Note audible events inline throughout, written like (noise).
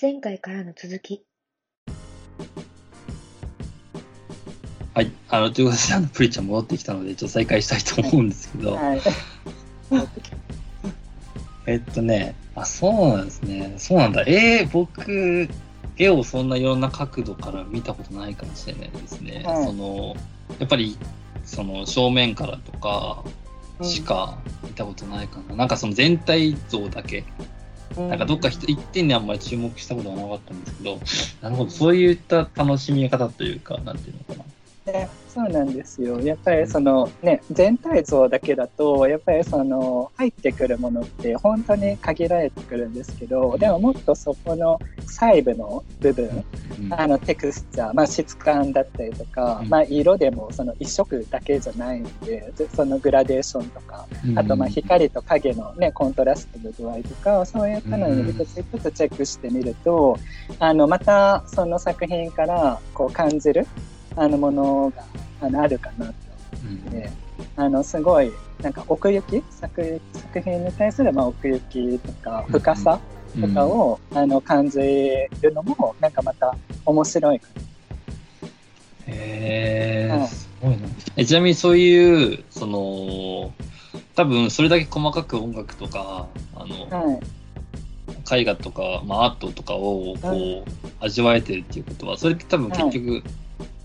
前回からの続き。はい。あの、ということで、あの、プリちゃん戻ってきたので、ちょっと再開したいと思うんですけど、はい。えっとね、あ、そうなんですね。そうなんだ。えー、僕、絵をそんないろんな角度から見たことないかもしれないですね。はいその、やっぱり、その正面からとかしか見たことないかな。なんかその全体像だけ、なんかどっか一一点にあんまり注目したことがなかったんですけど、なるほど、そういった楽しみ方というか、なんていうのかな。でそうなんですよ。やっぱりそのね、全体像だけだと、やっぱりその入ってくるものって本当に限られてくるんですけど、でももっとそこの細部の部分、うん。あのテクスチャー、まあ、質感だったりとか、うん。まあ、色でもその一色だけじゃないんで、でそのグラデーションとか、あとまあ光と影の、ね、コントラストの具合とか、そういったのに一つ一つチェックしてみると、あのまたその作品からこう感じるあのものがあのあるかなとうん思って、あのすごいなんか奥行き？作作品に対するまあ奥行きとか深さとかを、あの感じるのもなんかまた面白いかへえ、はい。すごいな。えちなみにそういう、その、多分それだけ細かく音楽とか、あの、な。はい。絵画とか、まあ、アートとかをこう、う味わえてるっていうことは、それって多分結局、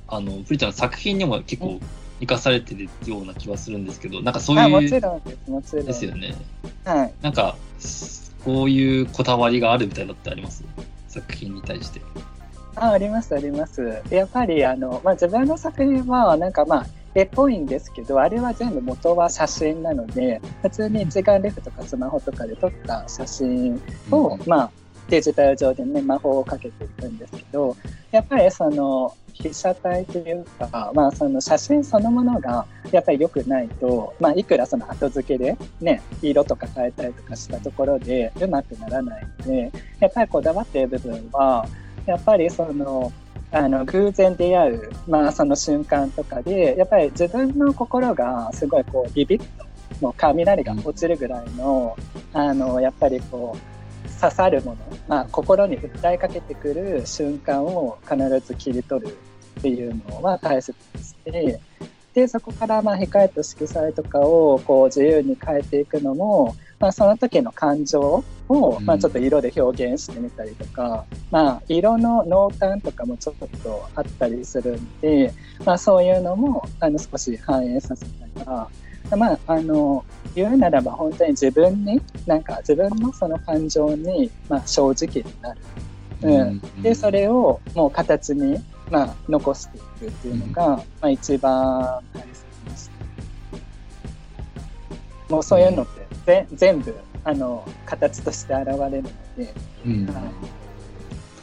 あの、プリちゃんの作品にも結構生かされてるような気はするんですけど、なんかそういう、ちろんです、もちろん。ですよね。はい。なんか、こういうこだわりがあるみたいなのってあります？作品に対して。ああります、あります。やっぱり、あの、まあ、自分の作品は、なんかまあ、絵っぽいんですけど、あれは全部元は写真なので、普通に一眼レフとかスマホとかで撮った写真を、うんまあ、デジタル上でね、魔法をかけていくんですけど、やっぱりその、被写体というか、まあ、その写真そのものがやっぱり良くないと、まあ、いくらその後付けでね、色とか変えたりとかしたところでうまくならないので、やっぱりこだわっている部分は、やっぱりその、あの偶然出会う、まあ、その瞬間とかでやっぱり自分の心がすごいこうビビッともう雷が落ちるぐらいの,、あのやっぱりこう刺さるもの、まあ、心に訴えかけてくる瞬間を必ず切り取るっていうのは大切にしてでそこからまあ控えと色彩とかをこう自由に変えていくのも、まあ、その時の感情を、まあ、ちょっと色で表現してみたりとか、まあ、色の濃淡とかもちょっとあったりするんで、まあ、そういうのもあの少し反映させたら、まあ、あの言うならば本当に自分になんか自分のその感情に、まあ、正直になる。うん。でそれをもう形に、まあ、残していくっていうのが、まあ、一番大切にしてもうそういうのってぜ全部あの形として現れるので、うん。はい。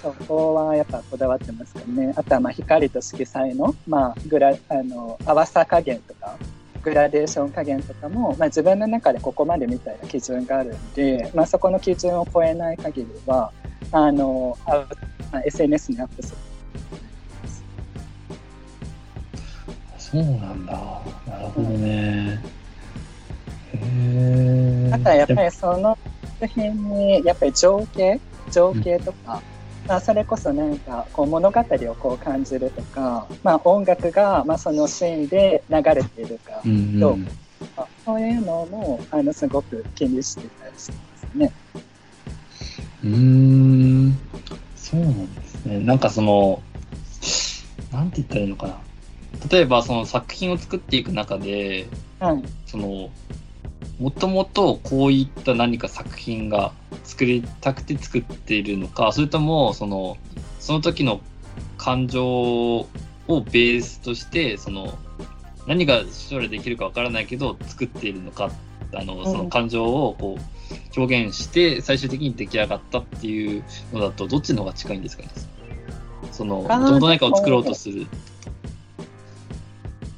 そこはやっぱこだわってますかね。あとはまあ光と色彩の,、まあ、グラあの淡さ加減とかグラデーション加減とかも、まあ、自分の中でここまでみたいな基準があるんで、まあ、そこの基準を超えない限りはあのあ SNS にアップする。そうなんだ。なるほどね。へえ。あとはやっぱりその作品にやっぱり情景情景とか、まあ、それこそなんかこう物語をこう感じるとか、まあ、音楽がまあそのシーンで流れているか、うんどうかそういうのもあのすごく気にしてたりしますね。うーん。そうなんですね。なんかその、なんて言ったらいいのかな。例えばその作品を作っていく中で、はいその、もともとこういった何か作品が作りたくて作っているのか、それとも、その、その時の感情をベースとして、その、何が将来できるかわからないけど、作っているのか、あの、その感情をこう、表現して、最終的に出来上がったっていうのだと、どっちの方が近いんですかね？その、もあーともと何かを作ろうとする。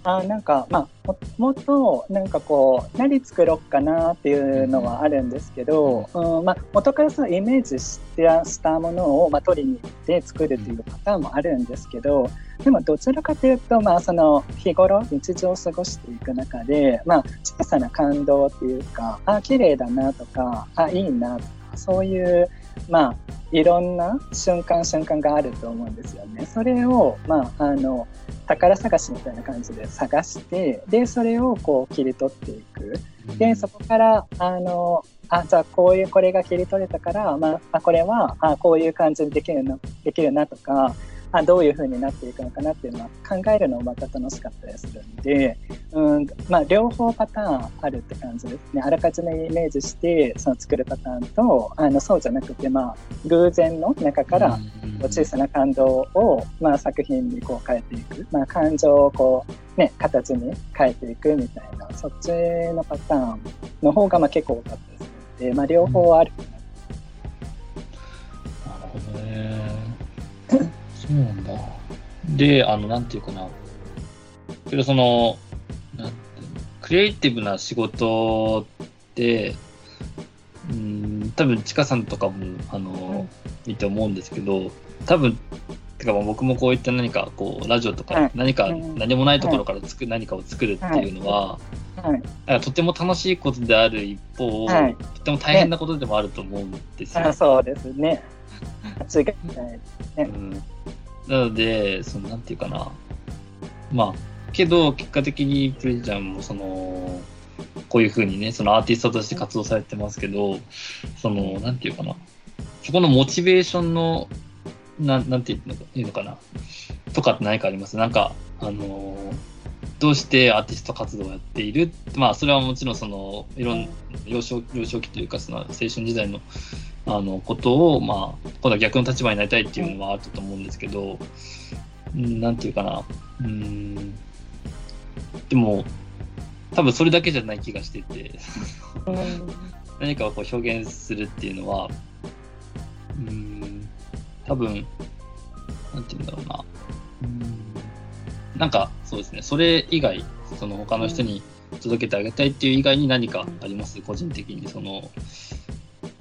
あなんかまあももっとなんかこう何作ろうかなっていうのはあるんですけど、うん。まあ、元からそのイメージしてしたものを、まあ、取りに行って作るっていうパターンもあるんですけどでもどちらかというと、まあ、その日頃日常を過ごしていく中で、まあ、小さな感動っていうかあ綺麗だなとかあいいなとかそういう、まあ、いろんな瞬間瞬間があると思うんですよね。それを、まあ、あの宝探しみたいな感じで探してでそれをこう切り取っていく。でそこからあのあじゃあこういうこれが切り取れたから、まあ、これはあこういう感じでできるなできるなとかあどういうふうになっていくのかなっていうのは考えるのもまた楽しかったりするんで、うんまあ、両方パターンあるって感じですねあらかじめイメージしてその作るパターンとあのそうじゃなくて、まあ、偶然の中から小さな感動を、まあ、作品にこう変えていく、まあ、感情をこう、ね、形に変えていくみたいなそっちのパターンの方がまあ結構多かったですので、まあ、両方あるかな。なるほどね。(laughs) そうなんだ。で、あの、なんていうかな。けど、その、なんてクリエイティブな仕事って、うん、多分、ちかさんとかも、あの、見て思うんですけど、多分、てか僕もこういった何かこうラジオとか何か何もないところから作、はい、何かを作るっていうのは、はい、とても楽しいことである一方、はい、とても大変なことでもあると思うんですよ。ね、そうですね。(laughs) 間違いないね。うんなので、その、なんていうかな。まあ、けど、結果的にプレジャーも、その、こういうふうにね、そのアーティストとして活動されてますけど、その、なんていうかな。そこのモチベーションの、ななんていうのかな。とかって何かあります？なんか、あのどうしてアーティスト活動をやっている？まあそれはもちろんそのいろん幼少幼少期というかその青春時代のあのことを、まあ、今度は逆の立場になりたいっていうのはあったと思うんですけど、うん、なんていうかな、うん、でも、多分それだけじゃない気がしてて。何かをこう表現するっていうのは、うん、多分、なんていうんだろうな、うん、なんかそうですね、それ以外、その他の人に届けてあげたいっていう以外に何かあります？個人的に、その、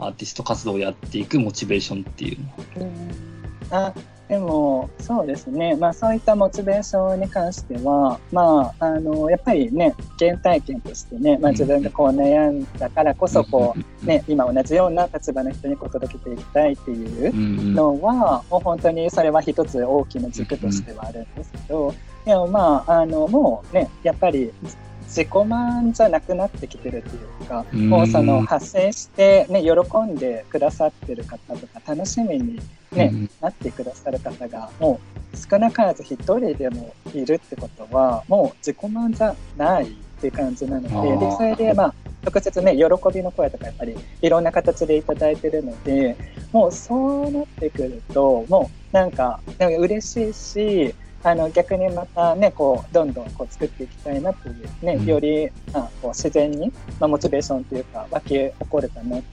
アーティスト活動をやっていくモチベーションっていうの。は。あでもそうですね、まあ、そういったモチベーションに関しては、まあ、あのやっぱりね原体験としてね、まあ、自分がこう悩んだからこそこう、ね、今同じような立場の人に届けていきたいっていうのは、もう本当にそれは一つ大きな軸としてはあるんですけど、でもまああのもうねやっぱり自己満じゃなくなってきてるっていうか、うもうその発生して、ね、喜んでくださってる方とか楽しみにね、うん、なってくださる方がもう少なからず1人でもいるってことはもう自己満じゃないっていう感じなのででそれでまあ直接ね喜びの声とかやっぱりいろんな形で頂いてるのでもうそうなってくるともうなんかなんか嬉しいしあの逆にまたねこうどんどんこう作っていきたいなというね、より、まあ、こう自然に、まあ、モチベーションというか湧き起こるかなと思い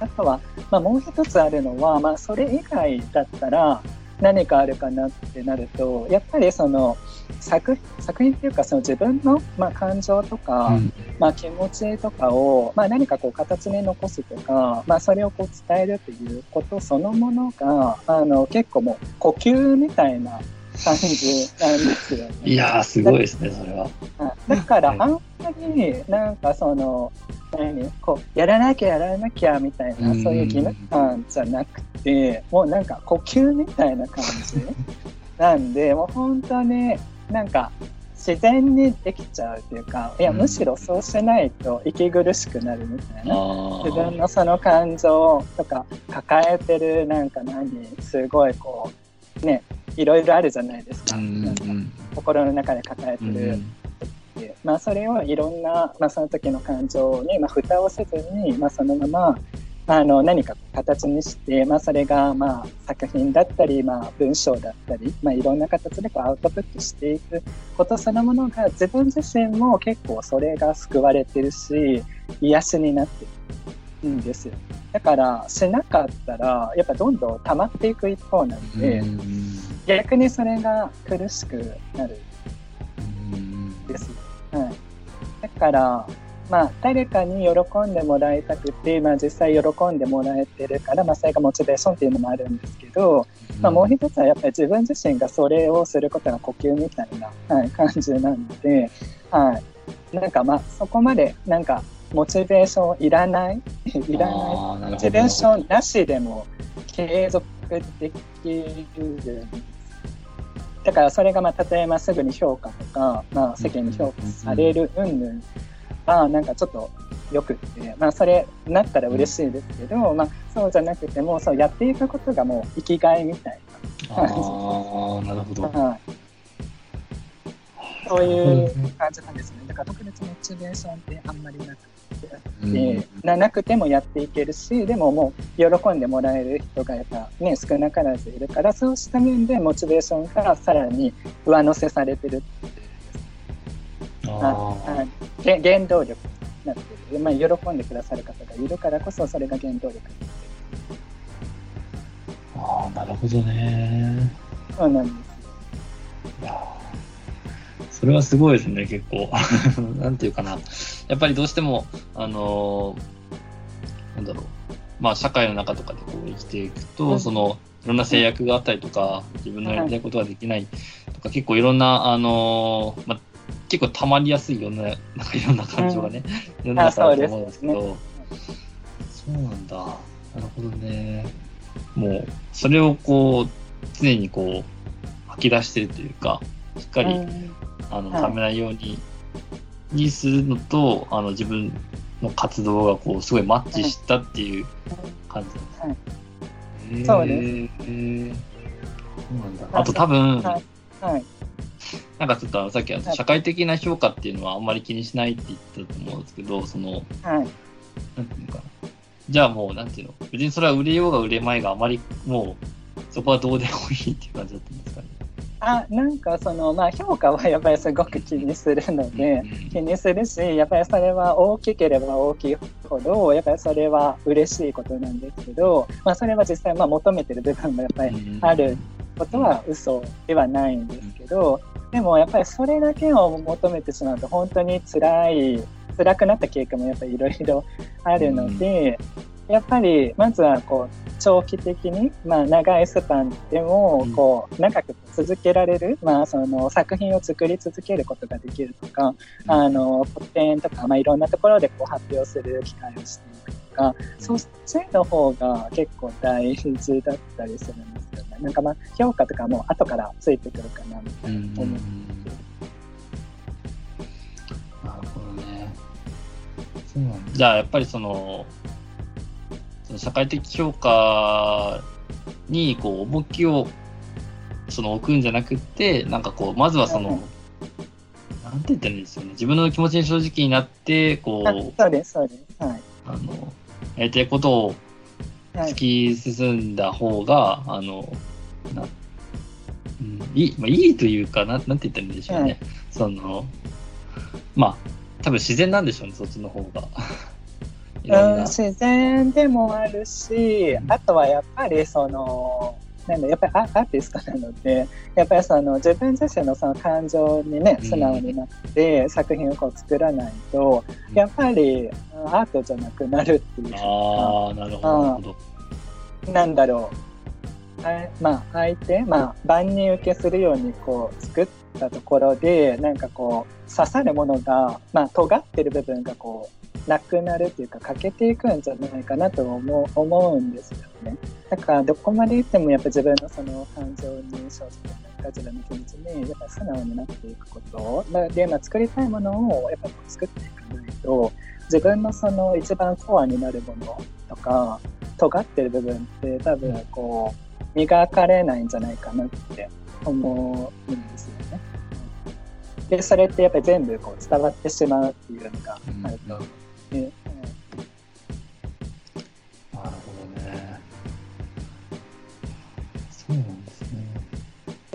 あとは、まあ、もう一つあるのは、まあ、それ以外だったら何かあるかなってなるとやっぱりその作作品っていうかその自分の、まあ、感情とか、うん、まあ、気持ちとかを、まあ、何かこう形に残すとか、まあ、それをこう伝えるということそのものがあの結構もう呼吸みたいな感じなんですよね。いやすごいですね、それは。だから、あんまり、なんかその、何こう、やらなきゃやらなきゃみたいな、そういう義務感じゃなくて、もうなんか呼吸みたいな感じなんで、(laughs) もう本当になんか、自然にできちゃうっていうかいやむしろそうしないと息苦しくなるみたいな、自分のその感情とか抱えてるなんか何すごいこうねいろいろあるじゃないですか,、心の中で抱えてる、まあ、それをいろんな、まあ、その時の感情に、まあ、蓋をせずに、まあ、そのままあの何か形にして、まあ、それがまあ作品だったり、まあ、文章だったり、まあ、いろんな形でこうアウトプットしていくことそのものが自分自身も結構それが救われてるし癒しになってるんですよ。だからしなかったらやっぱどんどん溜まっていく一方なんで。逆にそれが苦しくなるです。はい、だから、まあ、誰かに喜んでもらいたくて、まあ、実際喜んでもらえてるから、まあ、それがモチベーションっていうのもあるんですけど、まあ、もう一つはやっぱり自分自身がそれをすることが呼吸みたいな、はい、感じなので、はい、なんかまあそこまでなんかモチベーションいらない？(laughs) いらない。モチベーションなしでも継続できるだからそれがまあ例えばすぐに評価とか、まあ、世間に評価される云々はなんかちょっとよくって、まあ、それなったら嬉しいですけど、まあ、そうじゃなくてもそうやっていくことがもう生きがいみたいな感じ。ああ、なるほど。はいそういう感じなんですね。だから特別モチベーションってあんまりなくて、うんななくてもやっていけるし、でももう喜んでもらえる人がやっぱね、少なからずいるから、そうした面でモチベーションがさらに上乗せされてるあはいげ原動力になってる。まあ、喜んでくださる方がいるからこそ、それが原動力になってーあー、なるほどね。る。そうなんですそれはすごいですね、結構。(laughs) なんていうかな。やっぱりどうしても、あのーなんだろう。まあ、社会の中とかでこう生きていくと、うんその、いろんな制約があったりとか、自分のやりたいことができないとか、結構いろんな、あのーまあ、結構溜まりやすいような、なんかいろんな感情がね、いろんな中あると思うんですけど、そうなんだ。なるほどね。もう、それをこう、常にこう、吐き出してるというか、しっかり、うんあの、はいためないように、にするのと、あの、自分の活動がこう、すごいマッチしたっていう感じですね。そうですへーそうなんだ。あと多分、はいはい。なんかちょっとあのさっき社会的な評価っていうのはあんまり気にしないって言ったと思うんですけど、その、はい。なんていうのかな。じゃあもう、なんていうの、別にそれは売れようが売れまいがあまりもう、そこはどうでもいいっていう感じだったんですかね。あ、なんかその、まあ評価はやっぱりすごく気にするので、気にするし、やっぱりそれは大きければ大きいほど、やっぱりそれは嬉しいことなんですけど、まあそれは実際まあ求めてる部分がやっぱりあることは嘘ではないんですけど、でもやっぱりそれだけを求めてしまうと本当に辛い、辛くなった経過もやっぱりいろいろあるので、やっぱりまずはこう長期的に、まあ、長いスパンでもうんこう長く続けられる、まあ、その作品を作り続けることができるとか、あの古典とか、まあ、いろんなところでこう発表する機会をしていくとか、そっちの方が結構大事だったりするんですよね。なんかまあ評価とかも後からついてくるかなみたいなうん思う。なるほどね。そうなんだじゃあやっぱりその社会的評価にこう重きをその置くんじゃなくって、なんかこう、まずはその、うんなんて言ったらいいんですよね。自分の気持ちに正直になって、こあう、そうです、そうです。はい。あの、やりたいことをはい突き進んだ方が、あの、な、うん、いい、まあ、いいというか、なん、なんて言ったらいいんでしょうね。はいその、まあ、多分自然なんでしょうね、そっちの方が。うん、な。自然でもあるし、あとはやっぱりその、なんだやっぱりアアーティストなので、やっぱりその自分自身のその感情にね、うん素直になって作品をこう作らないと、やっぱりうんアートじゃなくなるっていうか、ああ、なるほど、なるほど。なんだろう。あまあ、相手、まあ、万人受けするようにこう作ったところで、なんかこう、刺さるものが、まあ、尖ってる部分がこう、なくなるっていうか、欠けていくんじゃないかなと思う思うんですよね。だから、どこまで行っても、やっぱ自分のその感情に正直な自分の気持ちに、やっぱ素直になっていくこと。だで、まあ、作りたいものを、やっぱこう作っていかないと、自分のその一番コアになるものとか、尖ってる部分って多分こう磨かれないんじゃないかなって思うんですよね。でそれってやっぱり全部こう伝わってしまうっていうのがあると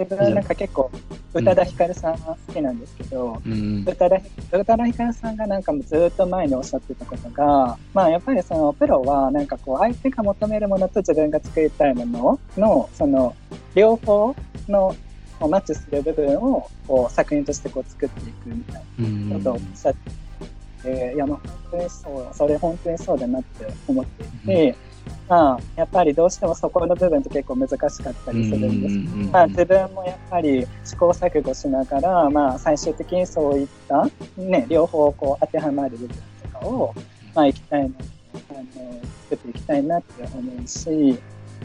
自分なんか結構宇多田ヒカルさんが好きなんですけど、うん。宇。多田宇多田ヒカルさんがなんかもうずっと前におっしゃってたことが、まあやっぱりそのプロはなんかこう相手が求めるものと自分が作りたいもののその両方のマッチする部分をこう作品としてこう作っていくみたいうんなことをおっしゃってて、いやまあ本当にそう、それ本当にそうだなって思っていて、まあやっぱりどうしてもそこの部分って結構難しかったりするんです。うんまあ、自分もやっぱり試行錯誤しながら、まあ、最終的にそういった、ね、両方こう当てはまる部分とかを、まあ、いきたいなあの作っていきたいなって思うし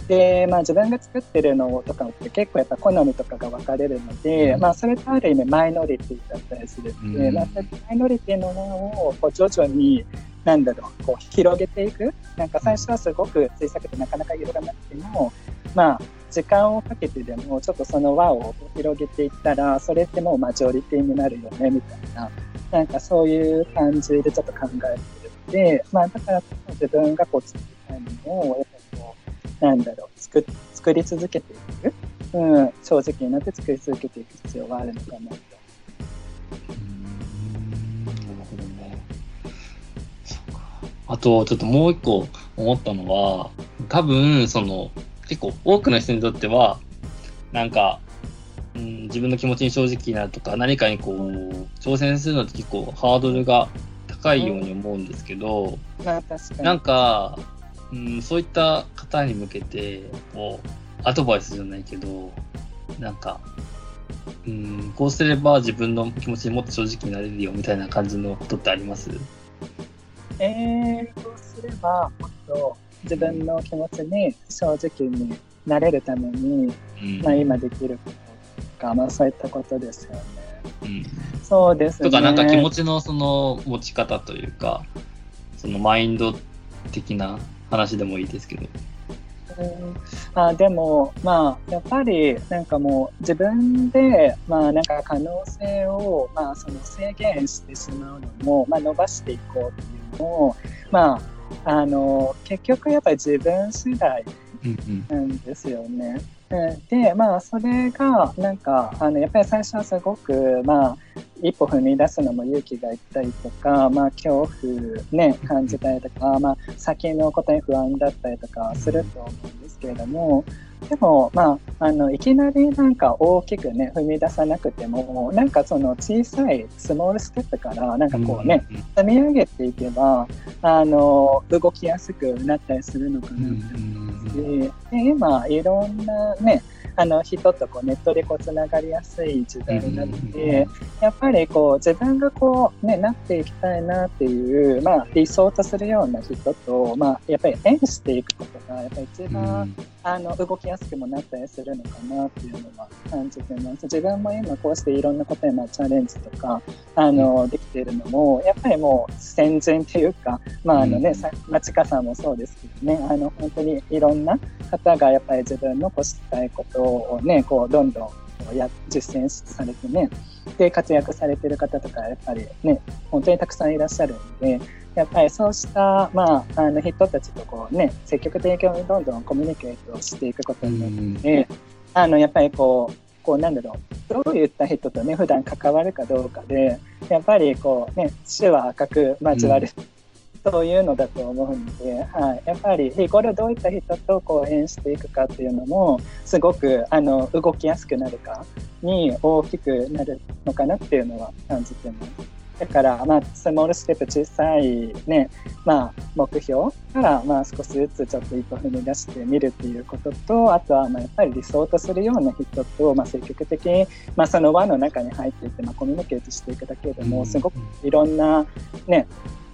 で、まあ、自分が作ってるのとかって結構やっぱ好みとかが分かれるので、うん、まあ、それとある意味マイノリティだったりするので、うん、まあ、マイノリティのものをこう徐々になんだろうこう広げていく。なんか最初はすごく小さくてなかなか広がなくても、まあ、時間をかけてでもちょっとその輪を広げていったらそれってもうマジョリティになるよねみたいな。なんかそういう感じでちょっと考えてるので、まあ、だから自分がこう作りたいものをやっぱなんだろう作作り続けていく、うん、正直になって作り続けていく必要があるのかな。と。あと、ちょっともう一個思ったのは、多分、その、結構多くの人にとっては、なんか、うん、自分の気持ちに正直になるとか、何かにこう、挑戦するのって結構ハードルが高いように思うんですけど、まあ、確かに。なんか、うん、そういった方に向けて、こう、アドバイスじゃないけど、なんか、うん、こうすれば自分の気持ちにもっと正直になれるよみたいな感じのことってあります？えー、こうすればもっと自分の気持ちに正直になれるために、うん、まあ、今できることとか、まあ、そういったことですよね。うん、そうですね。とかなんか気持ちのその持ち方というかそのマインド的な話でもいいですけど。あでもまあやっぱりなんかもう自分でまあなんか可能性をまあその制限してしまうのもまあ伸ばしていこうっていうのもまああの結局やっぱり自分次第なんですよね。でまあそれがなんかあのやっぱり最初はすごくまあ一歩踏み出すのも勇気がいったりとか、まあ、恐怖ね感じたりとか、まあ、先のことに不安だったりとかすると思うんですけれどもでも、まあ、あのいきなりなんか大きくね踏み出さなくてもなんかその小さいスモールステップからなんかこうね、積み上げていけばあの動きやすくなったりするのかなって思いますし、で今いろんなねあの人とこうネットでこうつながりやすい時代になって、やっぱりこう自分がこう、ね、なっていきたいなっていう、まあ、理想とするような人と、まあ、やっぱり縁していくことがやっぱり一番、あの動きやすくもなったりするのかなっていうのは感じてます。自分も今こうしていろんなことにまあチャレンジとかあのできているのもやっぱりもう先人っていうか、まああのね、うん、町川さんもそうですけどね。あの本当にいろんな方がやっぱり自分のこうしたいことをねこうどんどんや実践されてねで活躍されてる方とかやっぱりね本当にたくさんいらっしゃるんでやっぱりそうした、まあ、あの人たちとこう、ね、積極的にどんどんコミュニケートしていくことによって、あのやっぱりこうこうなんだろうどういった人とね普段関わるかどうかでやっぱりこうね手話赤く交わる、うん、そういうのだと思うので、はい、やっぱり日頃どういった人とこう縁していくかっていうのもすごくあの動きやすくなるかに大きくなるのかなっていうのは感じてます。だから、まあ、スモールステップ小さい、ねまあ、目標から、まあ、少しずつちょっと一歩踏み出してみるっていうこととあとは、まあ、やっぱり理想とするような人と、まあ、積極的に、まあ、その輪の中に入っていって、まあ、コミュニケートしていくだけでもすごくいろんな、ね、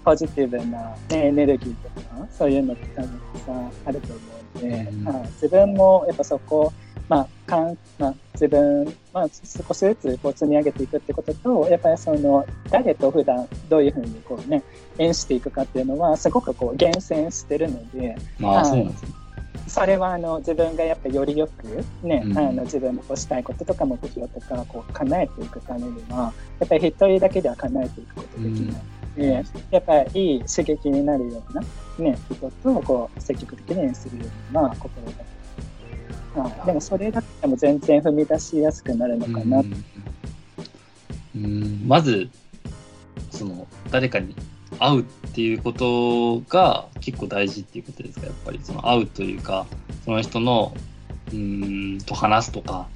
ポジティブな、ね、エネルギーとかそういうのって多分さあると思うので、うん、はい、自分もやっぱそこまあかんまあ、自分、まあ、少しずつこう積み上げていくってこととやっぱりその誰と普段どういうふうにこうね演していくかっていうのはすごくこう厳選してるので。まあ、そうなんですねそれはあの自分がやっぱよりよくね、うん、あの自分のこうしたいこととか目標とかこう叶えていくためにはやっぱり一人だけでは叶えていくことできないやっぱりいい刺激になるような、ね、人とこう積極的に演するような心がけ。はい、でもそれだけでも全然踏み出しやすくなるのかな。うん、まずその誰かに会うっていうことが結構大事っていうことですか？やっぱりその会うというかその人のうんと話すとか。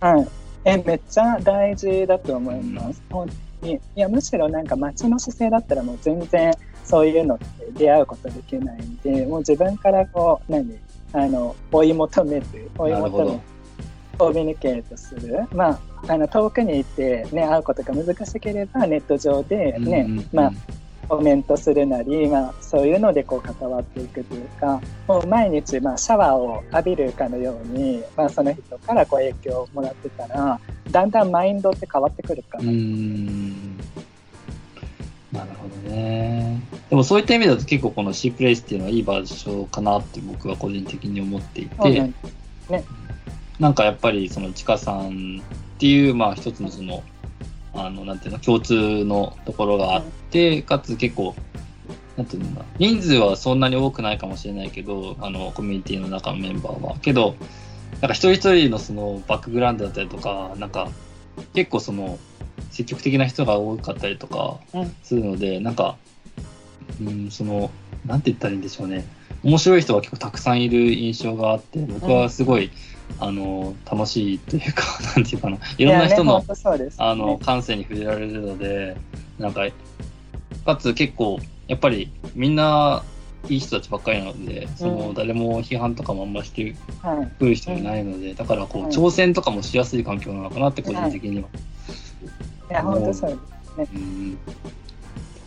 はい、えめっちゃ大事だと思います。うん、本当にいやむしろなんか街の姿勢だったらもう全然そういうのって出会うことできないんでもう自分からこう何？あの追い求めて追い求めてコミュニケートする、まあ、あの遠くにいて、ね、会うことが難しければネット上でね、うんうんうん、まあコメントするなり、まあ、そういうのでこう関わっていくというかもう毎日まあシャワーを浴びるかのように、まあ、その人からこう影響をもらってたらだんだんマインドって変わってくるかな。うん。なるほどね。でもそういった意味だと結構この C プレイスっていうのはいい場所かなって僕は個人的に思っていて、ね、なんかやっぱりそのちかさんっていうまあ一つのそのあのなんていうの共通のところがあって、かつ結構なんていうのかな人数はそんなに多くないかもしれないけどあのコミュニティの中のメンバーは。けどなんか一人一人のそのバックグラウンドだったりとかなんか結構その積極的な人が多かったりとかするので、うん、なんか、うん、その、なんて言ったらいいんでしょうね。面白い人が結構たくさんいる印象があって、僕はすごい、うん、あの、楽しいというか、(laughs) なんていうかな、いろんな人の、ね、あの、感性に触れられるので、なんか、かつ結構、やっぱりみんないい人たちばっかりなので、その誰も批判とかもあんましてくる人もいないので、だからこう挑戦とかもしやすい環境なのかなって個人的にはいや、本当そうですね。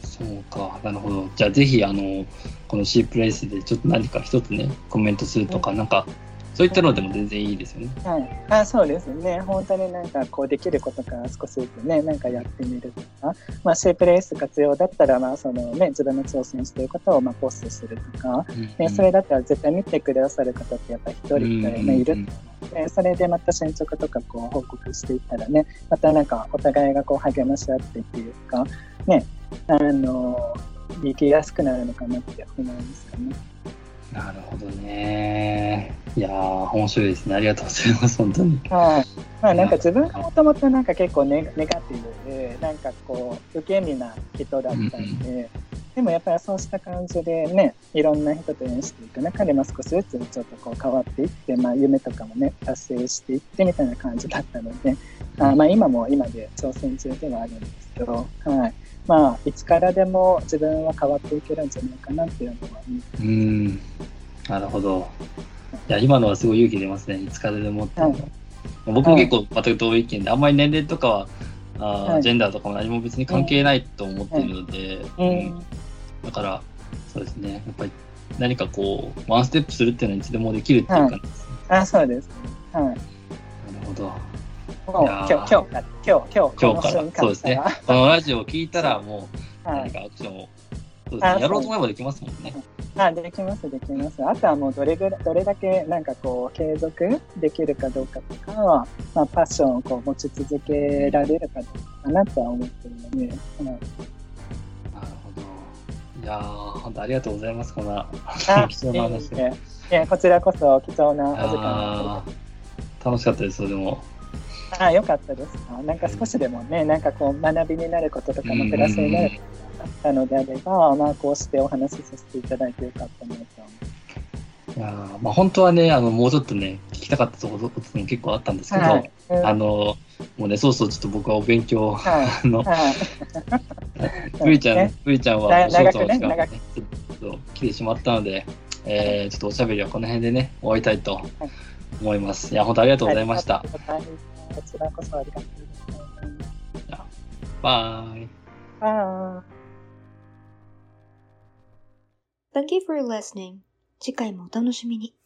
そうか、なるほど。じゃあぜひ、あの、この C プレイスでちょっと何か一つね、コメントするとか、うん、なんか、そういったのでも全然いいですよね。はい。あ、そうですね。本当になんかこうできることから少しずつね、なんかやってみるとか、まあ C プレイス活用だったら、まあそのね、自分の挑戦していることをまあポストするとか、うんうん、ね、それだったら絶対見てくださる方ってやっぱり一人くらいね、いるでそれでまた進捗とかこう報告していったらねまたなんかお互いがこう励まし合ってっていうかねあの生きやすくなるのかなって思いますかね。なるほどね。いや面白いですね。ありがとうございます、本当に。はい。まあ、なんか自分がもともとなんか結構ネネガティブで、なんかこう、受け身な人だったんで、でもやっぱりそうした感じでね、いろんな人と演していく中で、まあ、少しずつちょっとこう変わっていって、まあ、夢とかもね、達成していってみたいな感じだったので、あまあ、今も今で挑戦中ではあるんですけど、はい。まあ、いつからでも自分は変わっていけるんじゃないかなっていうのは、ね、うん、なるほど。いや、今のはすごい勇気出ますね。いつからでもっては。はい、僕も結構全く同意見で、あんまり年齢とかは、あはい、ジェンダーとかも何も別に関係ないと思っているので、うん、だから、そうですね、やっぱり何かこう、ワンステップするっていうのはいつでもできるっていう感じですね。はい、あ、そうです、はい。なるほど。もう今日、今日から、今日、今日、今日から、そうですね。このラジオを聞いたら、もう、何かアクションを、そうですね、やろうと思えばできますもんね。あ、できます、できます。あとはもう、どれぐらい、どれだけ、なんかこう、継続できるかどうかとか、まあ、パッションをこう持ち続けられるかどうかなとは思ってるので、うん。いや本当ありがとうございます、こんな (laughs) 貴重な話で。いや、こちらこそ貴重なお時間楽しかったです、でも。あよかったですか。なんか少しでもね、なんかこう学びになることとかもプラスになることがあったのであれば、まあこうしてお話しさせていただいてよかったなと思いやまあ本当はね、あのもうちょっとね、聞きたかったことも結構あったんですけど、はいうん、あの、もうね、そうそうちょっと僕はお勉強、はい、の、はい、(laughs) プリちゃん、プリちゃんはお仕事の時間ね、ちょっと来てしまったので、えー、ちょっとおしゃべりはこの辺でね、終わりたいと思います。いや、本当ありがとうございました。こちらこそありがとうございます。バイ。バイ。Thank you for listening. 次回もお楽しみに。